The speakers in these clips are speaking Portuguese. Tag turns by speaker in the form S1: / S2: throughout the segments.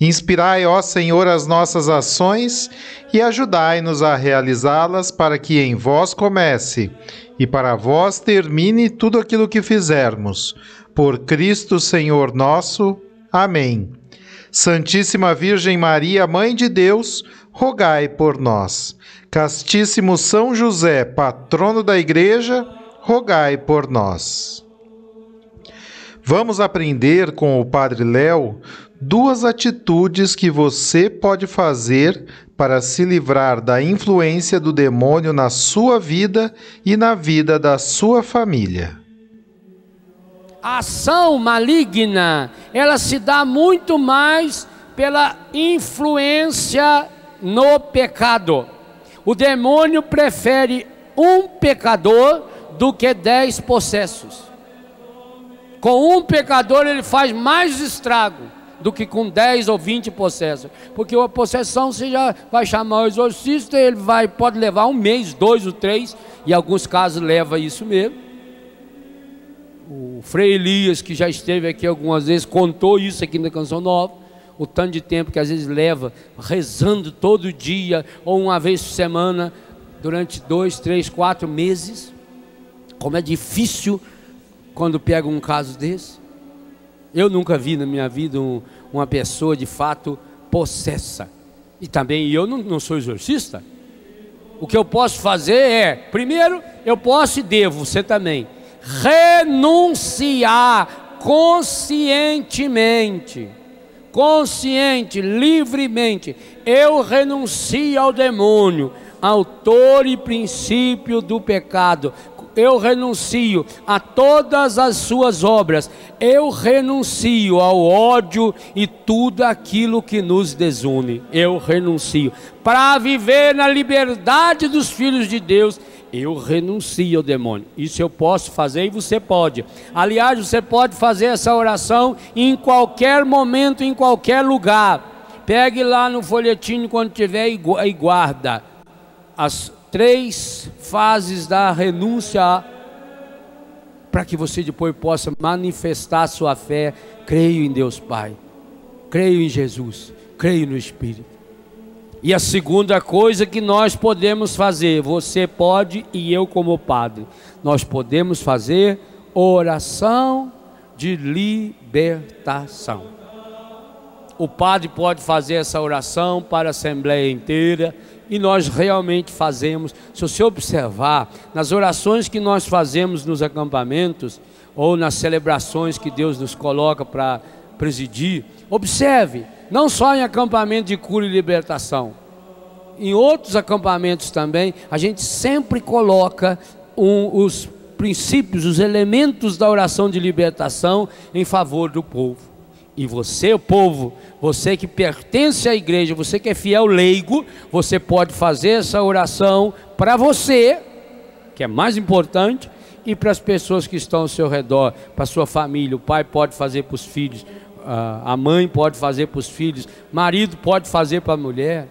S1: Inspirai, ó Senhor, as nossas ações e ajudai-nos a realizá-las para que em vós comece e para vós termine tudo aquilo que fizermos. Por Cristo Senhor nosso. Amém. Santíssima Virgem Maria, Mãe de Deus, rogai por nós. Castíssimo São José, patrono da Igreja, rogai por nós. Vamos aprender com o Padre Léo duas atitudes que você pode fazer para se livrar da influência do demônio na sua vida e na vida da sua família.
S2: A ação maligna, ela se dá muito mais pela influência no pecado. O demônio prefere um pecador do que dez possessos. Com um pecador ele faz mais estrago do que com 10 ou 20 possessos. Porque a possessão você já vai chamar o exorcista, ele vai, pode levar um mês, dois ou três, e em alguns casos leva isso mesmo. O Frei Elias, que já esteve aqui algumas vezes, contou isso aqui na Canção Nova. O tanto de tempo que às vezes leva rezando todo dia, ou uma vez por semana, durante dois, três, quatro meses. Como é difícil quando pega um caso desse. Eu nunca vi na minha vida um, uma pessoa de fato possessa. E também eu não, não sou exorcista. O que eu posso fazer é, primeiro, eu posso e devo, você também, renunciar conscientemente, consciente, livremente. Eu renuncio ao demônio, autor e princípio do pecado eu renuncio a todas as suas obras, eu renuncio ao ódio e tudo aquilo que nos desune, eu renuncio. Para viver na liberdade dos filhos de Deus, eu renuncio ao demônio. Isso eu posso fazer e você pode. Aliás, você pode fazer essa oração em qualquer momento, em qualquer lugar. Pegue lá no folhetinho quando tiver e guarda. As três fases da renúncia para que você depois possa manifestar sua fé. Creio em Deus Pai, creio em Jesus, creio no Espírito. E a segunda coisa que nós podemos fazer, você pode e eu como padre, nós podemos fazer oração de libertação. O padre pode fazer essa oração para a assembleia inteira, e nós realmente fazemos. Se você observar, nas orações que nós fazemos nos acampamentos, ou nas celebrações que Deus nos coloca para presidir, observe, não só em acampamento de cura e libertação, em outros acampamentos também, a gente sempre coloca um, os princípios, os elementos da oração de libertação em favor do povo. E você, povo, você que pertence à igreja, você que é fiel leigo, você pode fazer essa oração para você, que é mais importante, e para as pessoas que estão ao seu redor, para sua família. O pai pode fazer para os filhos, a mãe pode fazer para os filhos, marido pode fazer para a mulher.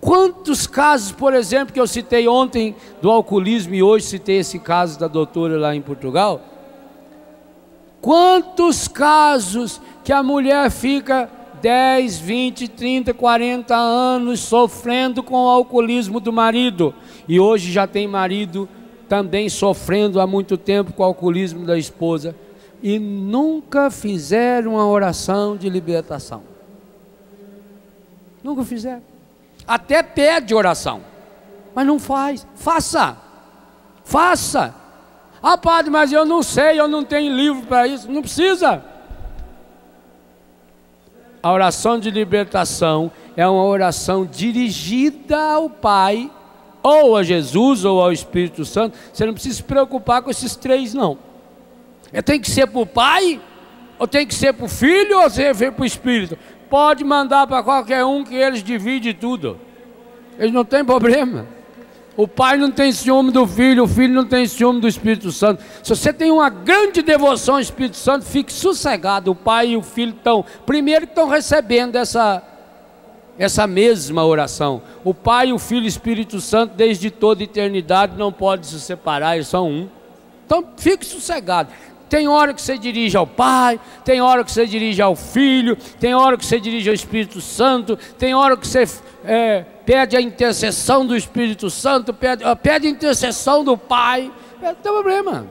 S2: Quantos casos, por exemplo, que eu citei ontem do alcoolismo e hoje citei esse caso da doutora lá em Portugal? Quantos casos que a mulher fica 10, 20, 30, 40 anos sofrendo com o alcoolismo do marido e hoje já tem marido também sofrendo há muito tempo com o alcoolismo da esposa e nunca fizeram uma oração de libertação. Nunca fizeram. Até pede oração, mas não faz. Faça, faça. Ah, padre, mas eu não sei, eu não tenho livro para isso. Não precisa. A oração de libertação é uma oração dirigida ao Pai, ou a Jesus, ou ao Espírito Santo. Você não precisa se preocupar com esses três, não. É, tem que ser para o Pai, ou tem que ser para o Filho, ou tem que ser para o Espírito. Pode mandar para qualquer um que eles dividem tudo. Eles não têm problema. O pai não tem ciúme do filho, o filho não tem ciúme do Espírito Santo. Se você tem uma grande devoção ao Espírito Santo, fique sossegado. O pai e o filho estão, primeiro estão recebendo essa, essa mesma oração. O pai, o filho e o Espírito Santo, desde toda eternidade, não podem se separar, eles são um. Então fique sossegado. Tem hora que você dirige ao Pai, tem hora que você dirige ao Filho, tem hora que você dirige ao Espírito Santo, tem hora que você é, pede a intercessão do Espírito Santo, pede, pede a intercessão do Pai. Não tem problema.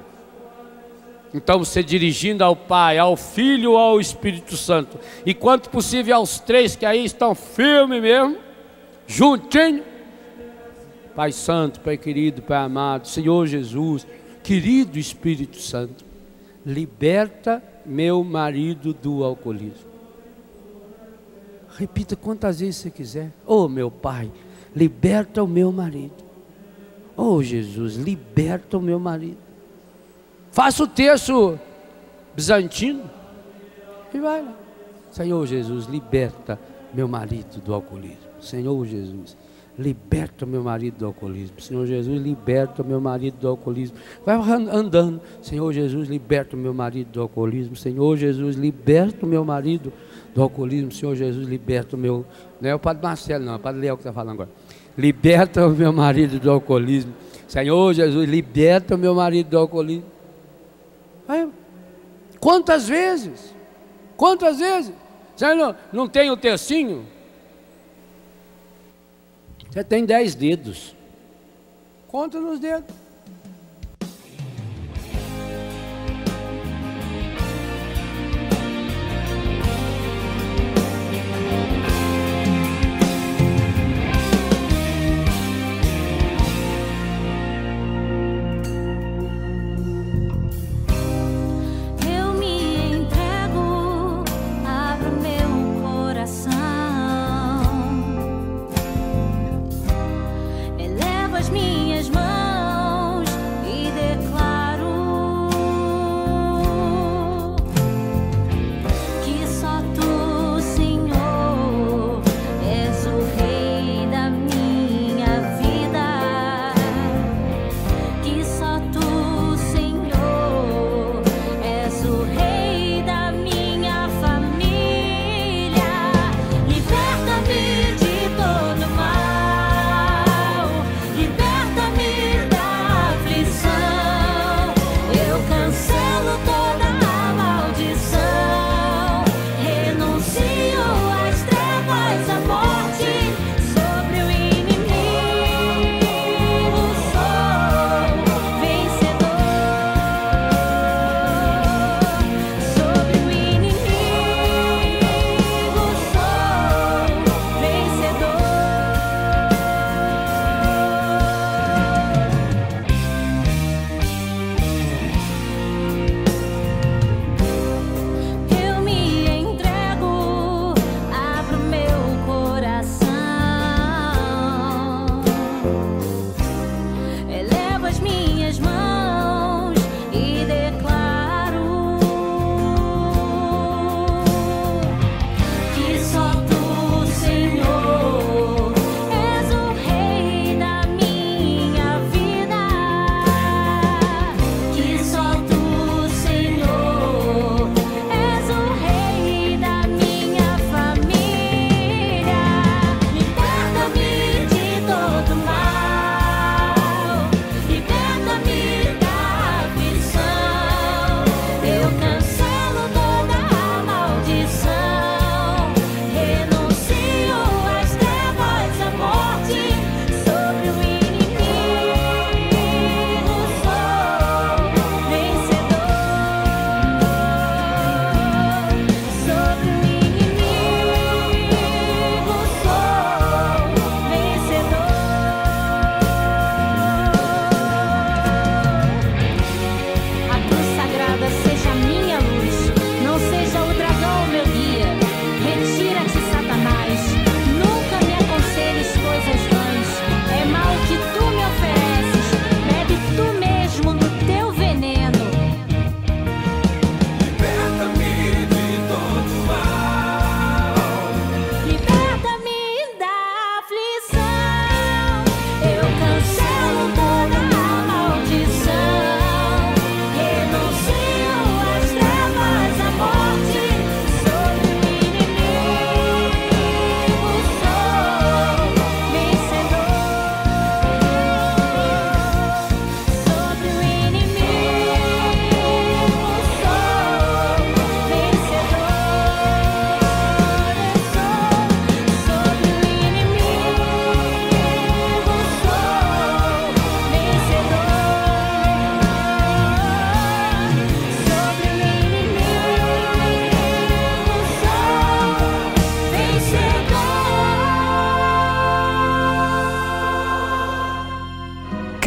S2: Então você dirigindo ao Pai, ao Filho, ao Espírito Santo, e quanto possível aos três que aí estão firmes mesmo, juntinho. Pai Santo, Pai querido, Pai amado, Senhor Jesus, querido Espírito Santo liberta meu marido do alcoolismo. Repita quantas vezes você quiser. Oh, meu Pai, liberta o meu marido. Oh, Jesus, liberta o meu marido. Faça o texto bizantino e vai lá. Senhor Jesus, liberta meu marido do alcoolismo. Senhor Jesus, liberta meu marido do alcoolismo. Senhor Jesus, liberta meu marido do alcoolismo. Vai andando. Senhor Jesus, liberta meu marido do alcoolismo. Senhor Jesus, liberta meu marido do alcoolismo. Senhor Jesus, liberta o meu. Não é o Padre Marcelo, não, é o Padre Leão que está falando agora. Liberta o meu marido do alcoolismo. Senhor Jesus, liberta o meu marido do alcoolismo. Vai. Quantas vezes? Quantas vezes? Você não, não tem o tercinho? Você tem dez dedos. Conta nos dedos.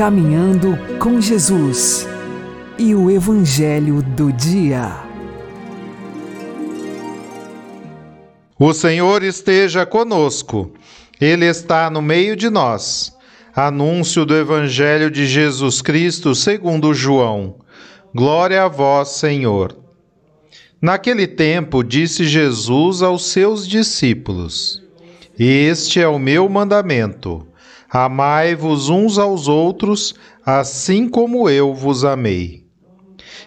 S3: Caminhando com Jesus e o Evangelho do Dia.
S1: O Senhor esteja conosco, Ele está no meio de nós. Anúncio do Evangelho de Jesus Cristo segundo João. Glória a vós, Senhor. Naquele tempo disse Jesus aos seus discípulos: Este é o meu mandamento Amai-vos uns aos outros, assim como eu vos amei.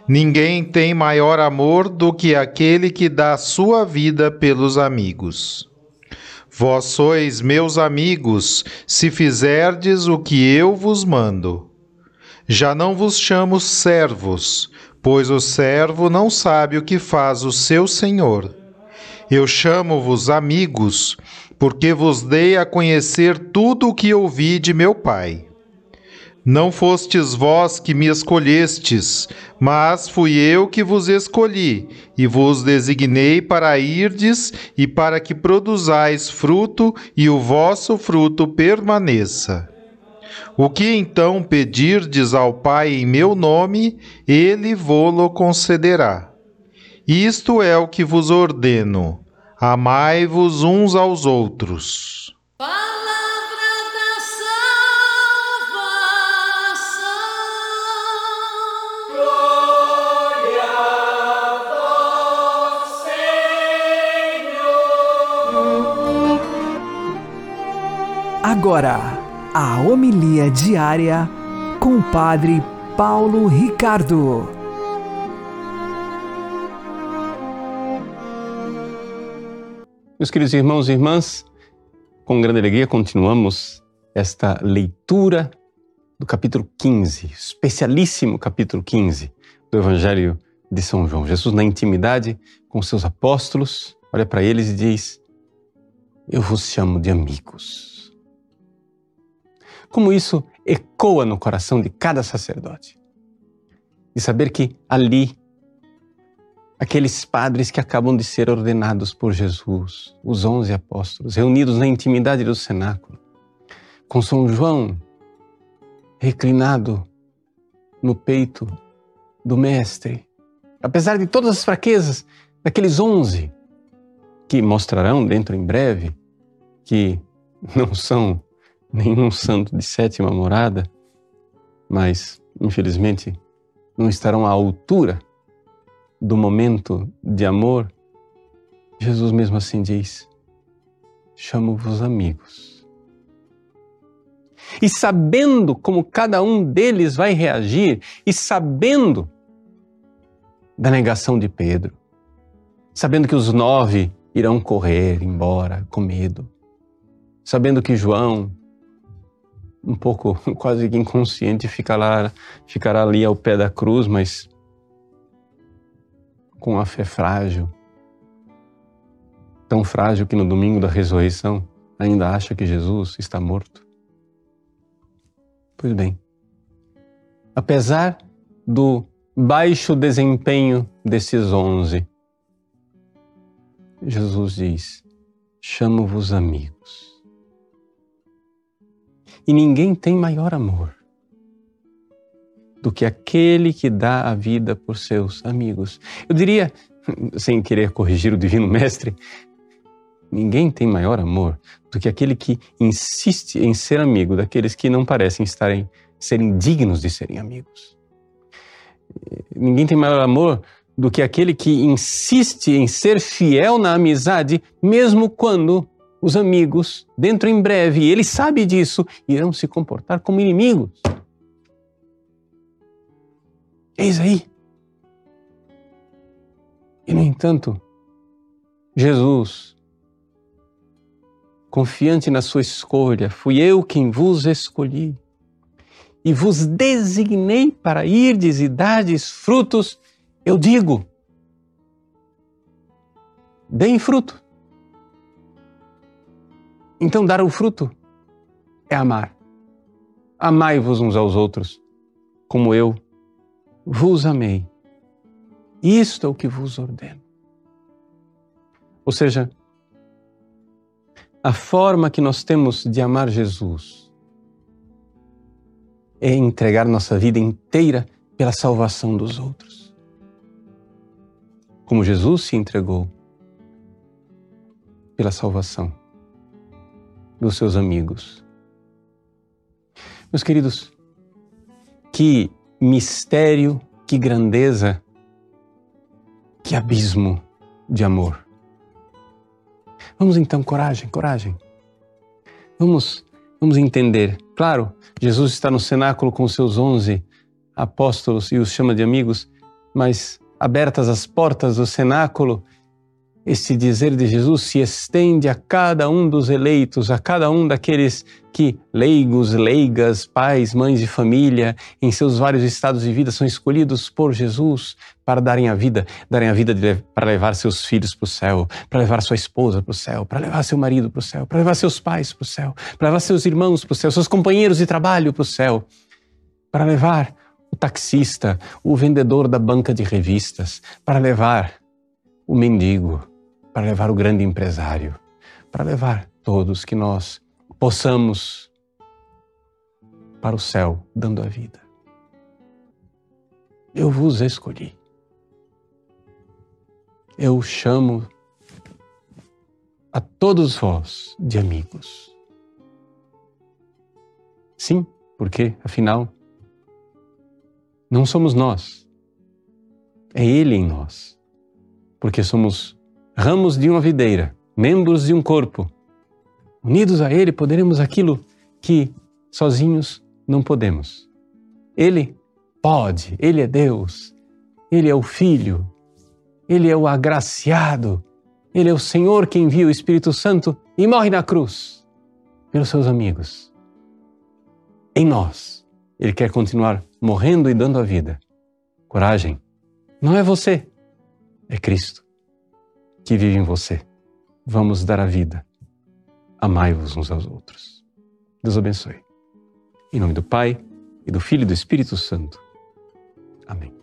S1: Ninguém tem maior amor do que aquele que dá sua vida pelos amigos. Vós sois meus amigos, se fizerdes o que eu vos mando. Já não vos chamo servos, pois o servo não sabe o que faz o seu senhor. Eu chamo-vos amigos, porque vos dei a conhecer tudo o que ouvi de meu Pai. Não fostes vós que me escolhestes, mas fui eu que vos escolhi, e vos designei para irdes e para que produzais fruto, e o vosso fruto permaneça. O que então pedirdes ao Pai em meu nome, ele vô-lo concederá. Isto é o que vos ordeno Amai-vos uns aos outros.
S4: Palavra da salvação. Glória a vós, Senhor.
S3: Agora, a homilia diária com o Padre Paulo Ricardo.
S5: Meus queridos irmãos e irmãs, com grande alegria continuamos esta leitura do capítulo 15, especialíssimo capítulo 15 do Evangelho de São João. Jesus, na intimidade com seus apóstolos, olha para eles e diz: Eu vos chamo de amigos. Como isso ecoa no coração de cada sacerdote. De saber que ali aqueles padres que acabam de ser ordenados por Jesus, os onze apóstolos, reunidos na intimidade do cenáculo, com São João reclinado no peito do Mestre. Apesar de todas as fraquezas daqueles onze, que mostrarão dentro em breve que não são nenhum santo de sétima morada, mas, infelizmente, não estarão à altura do momento de amor, Jesus mesmo assim diz: chamo-vos amigos. E sabendo como cada um deles vai reagir, e sabendo da negação de Pedro, sabendo que os nove irão correr embora com medo, sabendo que João, um pouco quase inconsciente, ficará, ficará ali ao pé da cruz, mas com a fé frágil, tão frágil que no domingo da ressurreição ainda acha que Jesus está morto? Pois bem, apesar do baixo desempenho desses onze, Jesus diz: chamo-vos amigos. E ninguém tem maior amor do que aquele que dá a vida por seus amigos. Eu diria, sem querer corrigir o Divino Mestre, ninguém tem maior amor do que aquele que insiste em ser amigo daqueles que não parecem estarem serem dignos de serem amigos. Ninguém tem maior amor do que aquele que insiste em ser fiel na amizade, mesmo quando os amigos, dentro em breve, ele sabe disso, irão se comportar como inimigos. Eis aí. E, no entanto, Jesus, confiante na sua escolha, fui eu quem vos escolhi e vos designei para irdes e dardes frutos, eu digo, deem fruto. Então, dar o fruto é amar. Amai-vos uns aos outros, como eu vos amei. Isto é o que vos ordeno. Ou seja, a forma que nós temos de amar Jesus
S6: é entregar nossa vida inteira pela salvação dos outros. Como Jesus se entregou pela salvação dos seus amigos. Meus queridos, que mistério, que grandeza, que abismo de amor. Vamos então, coragem, coragem. Vamos, vamos entender. Claro, Jesus está no cenáculo com seus onze apóstolos e os chama de amigos, mas abertas as portas do cenáculo, esse dizer de Jesus se estende a cada um dos eleitos, a cada um daqueles que, leigos, leigas, pais, mães de família, em seus vários estados de vida, são escolhidos por Jesus para darem a vida, darem a vida de, para levar seus filhos para o céu, para levar sua esposa para o céu, para levar seu marido para o céu, para levar seus pais para o céu, para levar seus irmãos para o céu, seus companheiros de trabalho para o céu, para levar o taxista, o vendedor da banca de revistas, para levar o mendigo, para levar o grande empresário, para levar todos que nós possamos para o céu dando a vida. Eu vos escolhi. Eu chamo a todos vós de amigos. Sim, porque, afinal, não somos nós, é Ele em nós, porque somos ramos de uma videira, membros de um corpo. Unidos a Ele, poderemos aquilo que sozinhos não podemos. Ele pode, Ele é Deus, Ele é o Filho, Ele é o agraciado, Ele é o Senhor que envia o Espírito Santo e morre na cruz pelos seus amigos. Em nós, Ele quer continuar morrendo e dando a vida. Coragem, não é você, é Cristo que vive em você. Vamos dar a vida. Amai-vos uns aos outros. Deus abençoe. Em nome do Pai, e do Filho e do Espírito Santo. Amém.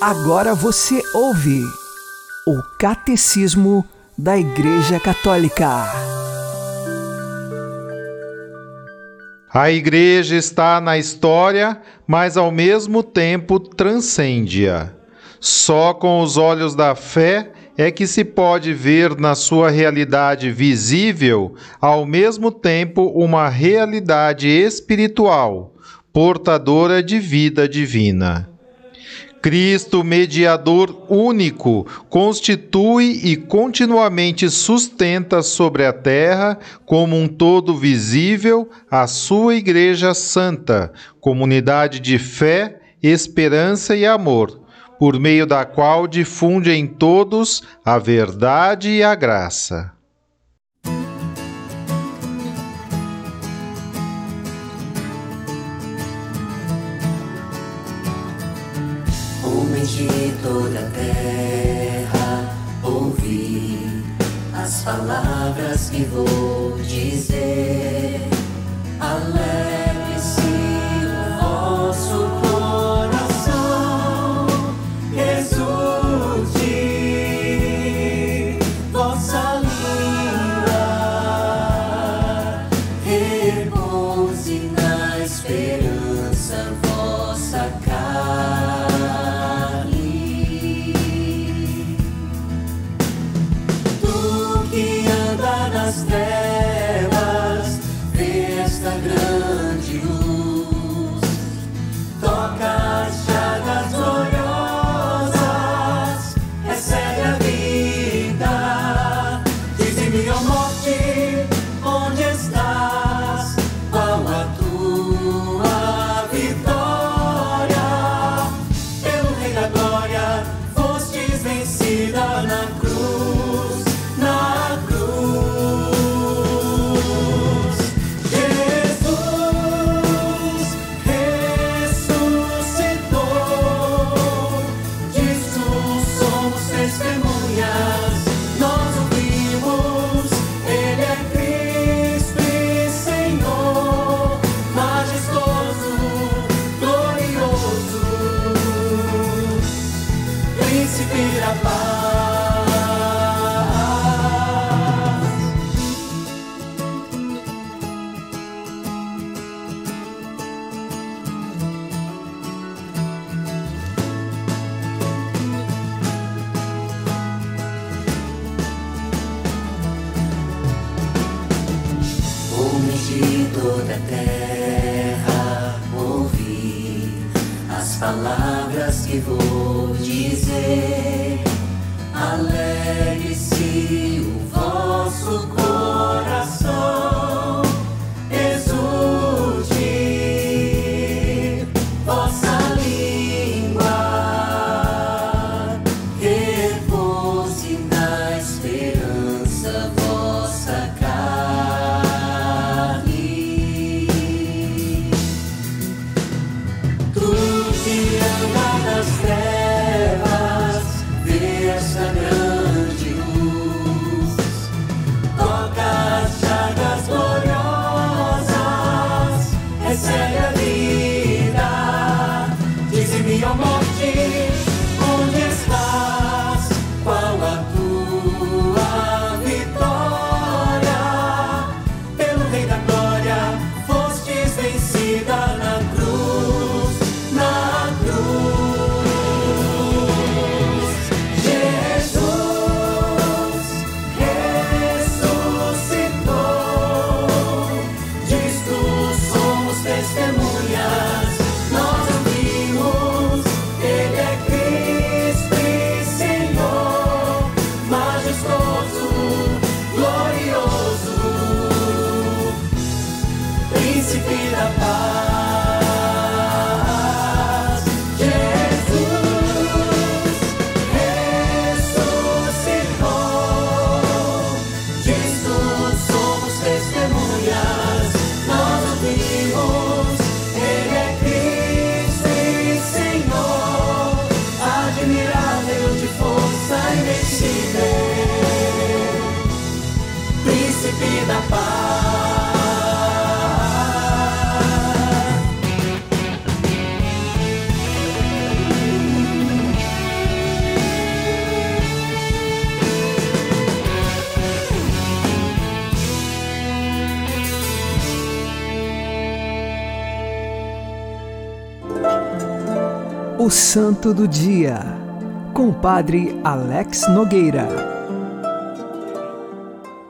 S3: Agora você ouve o Catecismo da Igreja Católica.
S1: A igreja está na história, mas ao mesmo tempo transcende-a. Só com os olhos da fé é que se pode ver na sua realidade visível, ao mesmo tempo, uma realidade espiritual, portadora de vida divina. Cristo, mediador único, constitui e continuamente sustenta sobre a terra, como um todo visível, a sua Igreja Santa, comunidade de fé, esperança e amor, por meio da qual difunde em todos a verdade e a graça.
S7: De toda a terra, ouvi as palavras que vou dizer. Alegre-se vencida O
S3: Santo do Dia, com o Padre Alex Nogueira.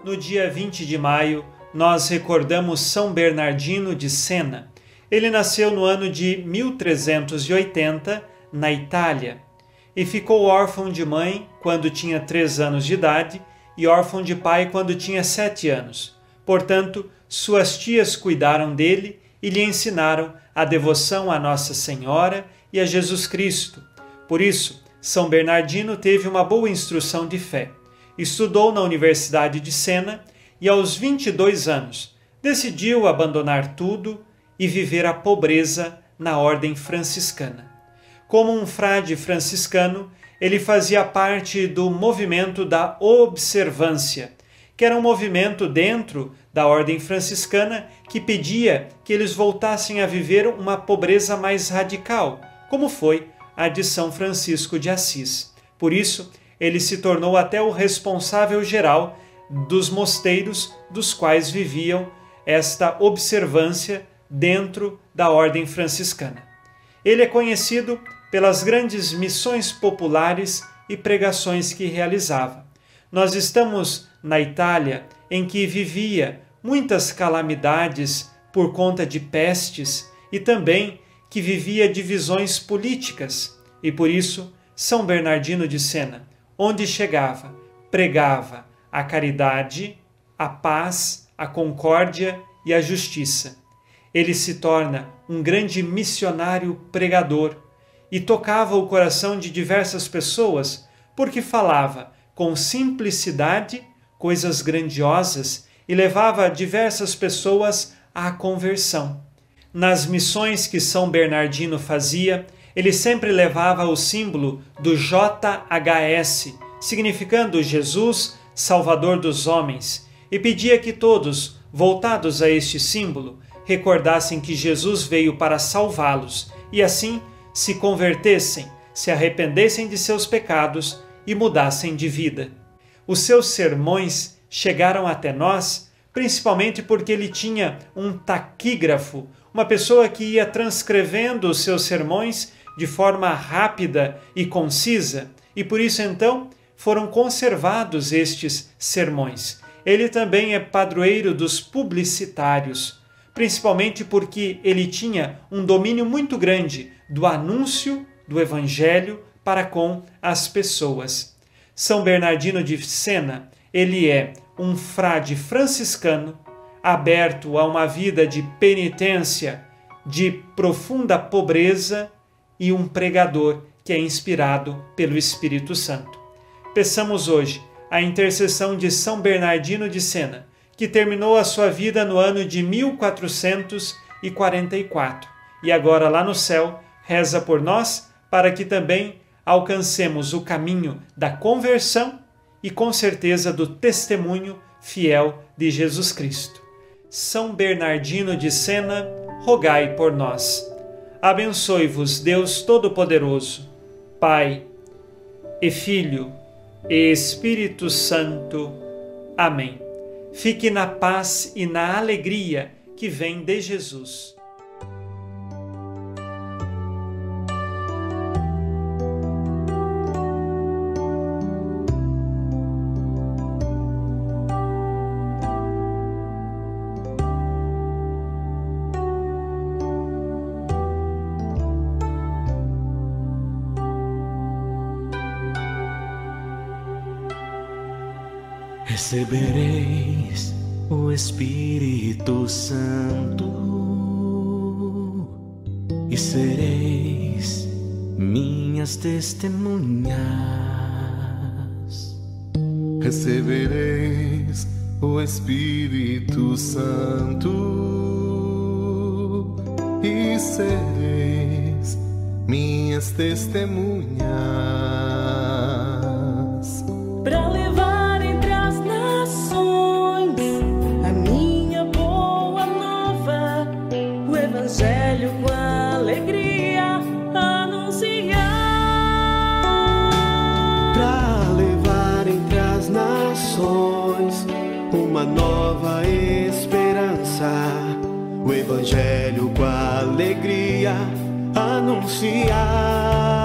S8: No dia 20 de maio, nós recordamos São Bernardino de Sena. Ele nasceu no ano de 1380, na Itália, e ficou órfão de mãe quando tinha três anos de idade e órfão de pai quando tinha sete anos. Portanto, suas tias cuidaram dele e lhe ensinaram a devoção a Nossa Senhora e a Jesus Cristo. Por isso, São Bernardino teve uma boa instrução de fé. Estudou na Universidade de Sena e, aos 22 anos, decidiu abandonar tudo e viver a pobreza na ordem franciscana. Como um frade franciscano, ele fazia parte do movimento da observância, que era um movimento dentro da ordem franciscana que pedia que eles voltassem a viver uma pobreza mais radical, como foi a de São Francisco de Assis. Por isso, ele se tornou até o responsável geral dos mosteiros dos quais viviam esta observância dentro da ordem franciscana. Ele é conhecido pelas grandes missões populares e pregações que realizava. Nós estamos na Itália, em que vivia muitas calamidades por conta de pestes e também que vivia divisões políticas, e por isso São Bernardino de Sena, onde chegava, pregava a caridade, a paz, a concórdia e a justiça. Ele se torna um grande missionário pregador e tocava o coração de diversas pessoas porque falava com simplicidade coisas grandiosas e levava diversas pessoas à conversão. Nas missões que São Bernardino fazia, ele sempre levava o símbolo do JHS, significando Jesus, Salvador dos homens, e pedia que todos, voltados a este símbolo, recordassem que Jesus veio para salvá-los e assim se convertessem, se arrependessem de seus pecados e mudassem de vida. Os seus sermões chegaram até nós principalmente porque ele tinha um taquígrafo, uma pessoa que ia transcrevendo os seus sermões de forma rápida e concisa, e por isso então foram conservados estes sermões. Ele também é padroeiro dos publicitários, principalmente porque ele tinha um domínio muito grande do anúncio do evangelho para com as pessoas. São Bernardino de Sena, ele é um frade franciscano aberto a uma vida de penitência, de profunda pobreza e um pregador que é inspirado pelo Espírito Santo. Peçamos hoje a intercessão de São Bernardino de Sena, que terminou a sua vida no ano de 1444 e agora lá no céu reza por nós para que também alcancemos o caminho da conversão e com certeza do testemunho fiel de Jesus Cristo. São Bernardino de Sena, rogai por nós. Abençoe-vos Deus Todo-Poderoso, Pai e Filho e Espírito Santo. Amém. Fique na paz e na alegria que vem de Jesus.
S9: Recebereis o Espírito Santo e sereis minhas testemunhas.
S10: Recebereis o Espírito Santo e sereis minhas testemunhas.
S7: Evangelho com alegria anunciar.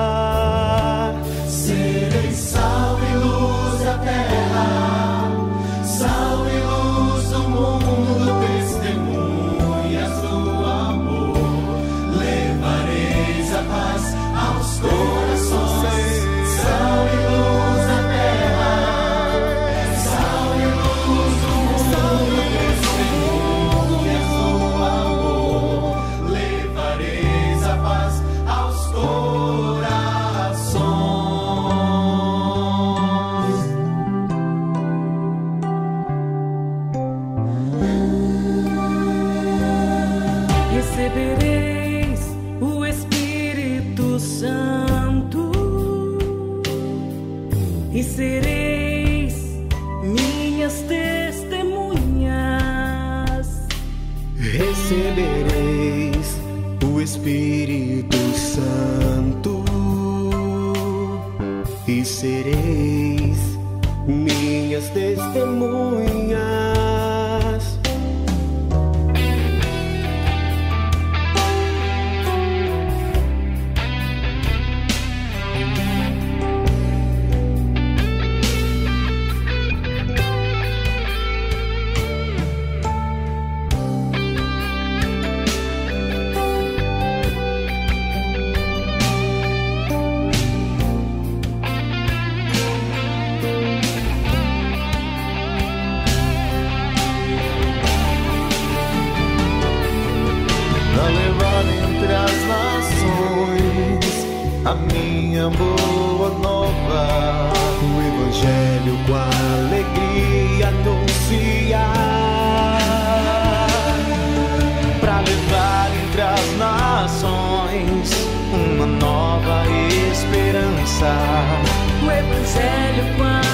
S10: A minha boa nova.
S9: O Evangelho com alegria anunciar.
S10: Pra levar entre as nações uma nova esperança.
S7: O Evangelho com alegria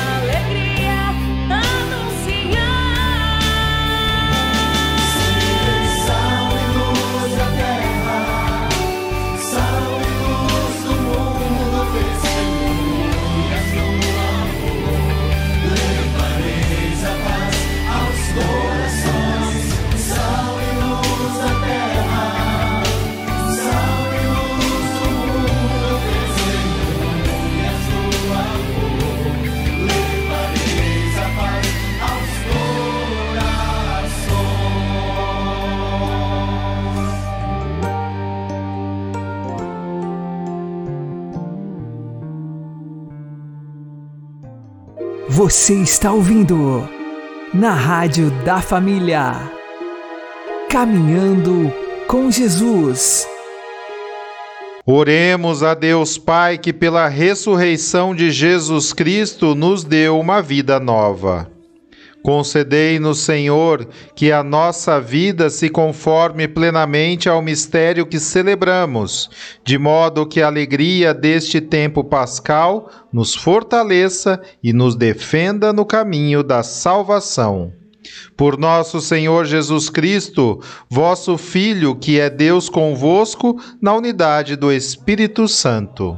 S3: Você está ouvindo na Rádio da Família. Caminhando com Jesus.
S1: Oremos a Deus Pai que, pela ressurreição de Jesus Cristo, nos deu uma vida nova. Concedei-nos, Senhor, que a nossa vida se conforme plenamente ao mistério que celebramos, de modo que a alegria deste tempo pascal nos fortaleça e nos defenda no caminho da salvação. Por nosso Senhor Jesus Cristo, vosso Filho, que é Deus convosco, na unidade do Espírito Santo.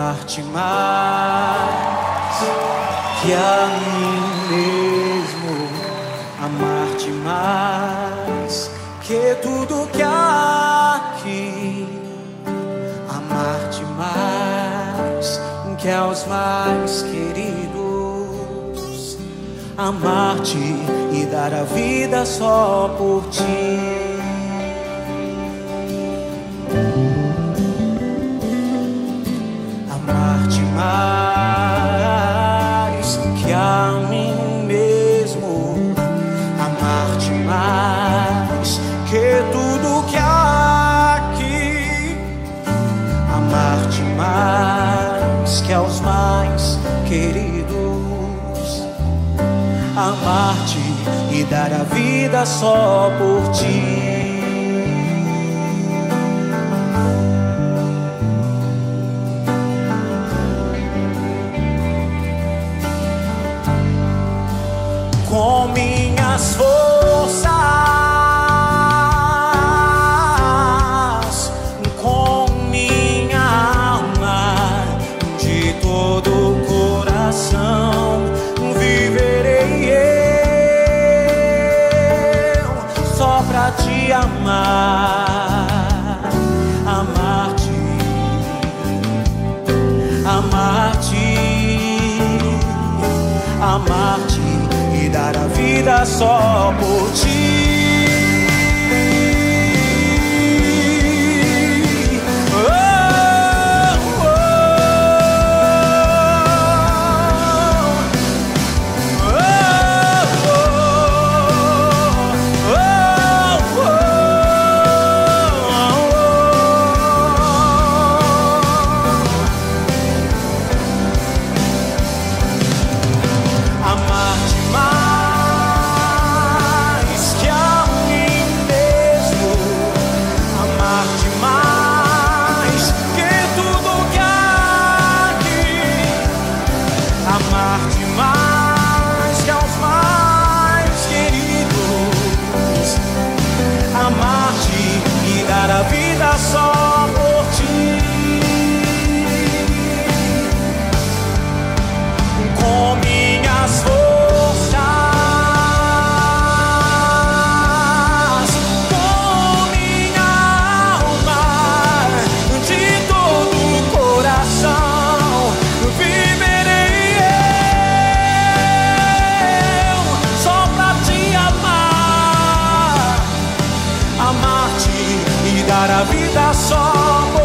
S9: Amar-te mais que a mim mesmo, amar-te mais que tudo que há aqui, amar-te mais que aos mais queridos, amar-te e dar a vida só por ti. parte e dar a vida só por ti. Com minhas forças vida só por ti. tá só.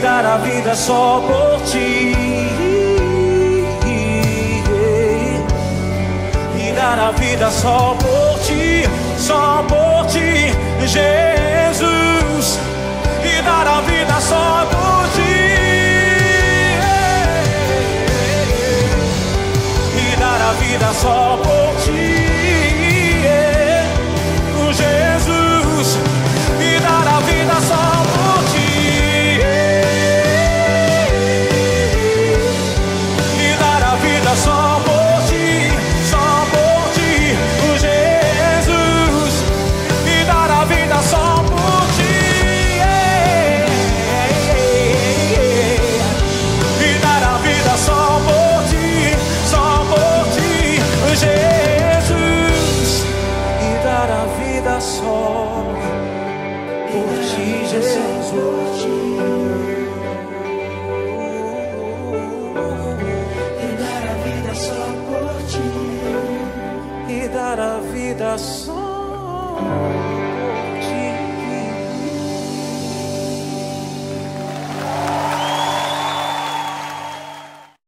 S9: dar a vida só por ti. E dar a vida só por ti, só por ti, Jesus. E dar a vida só por ti. E dar a vida só por ti.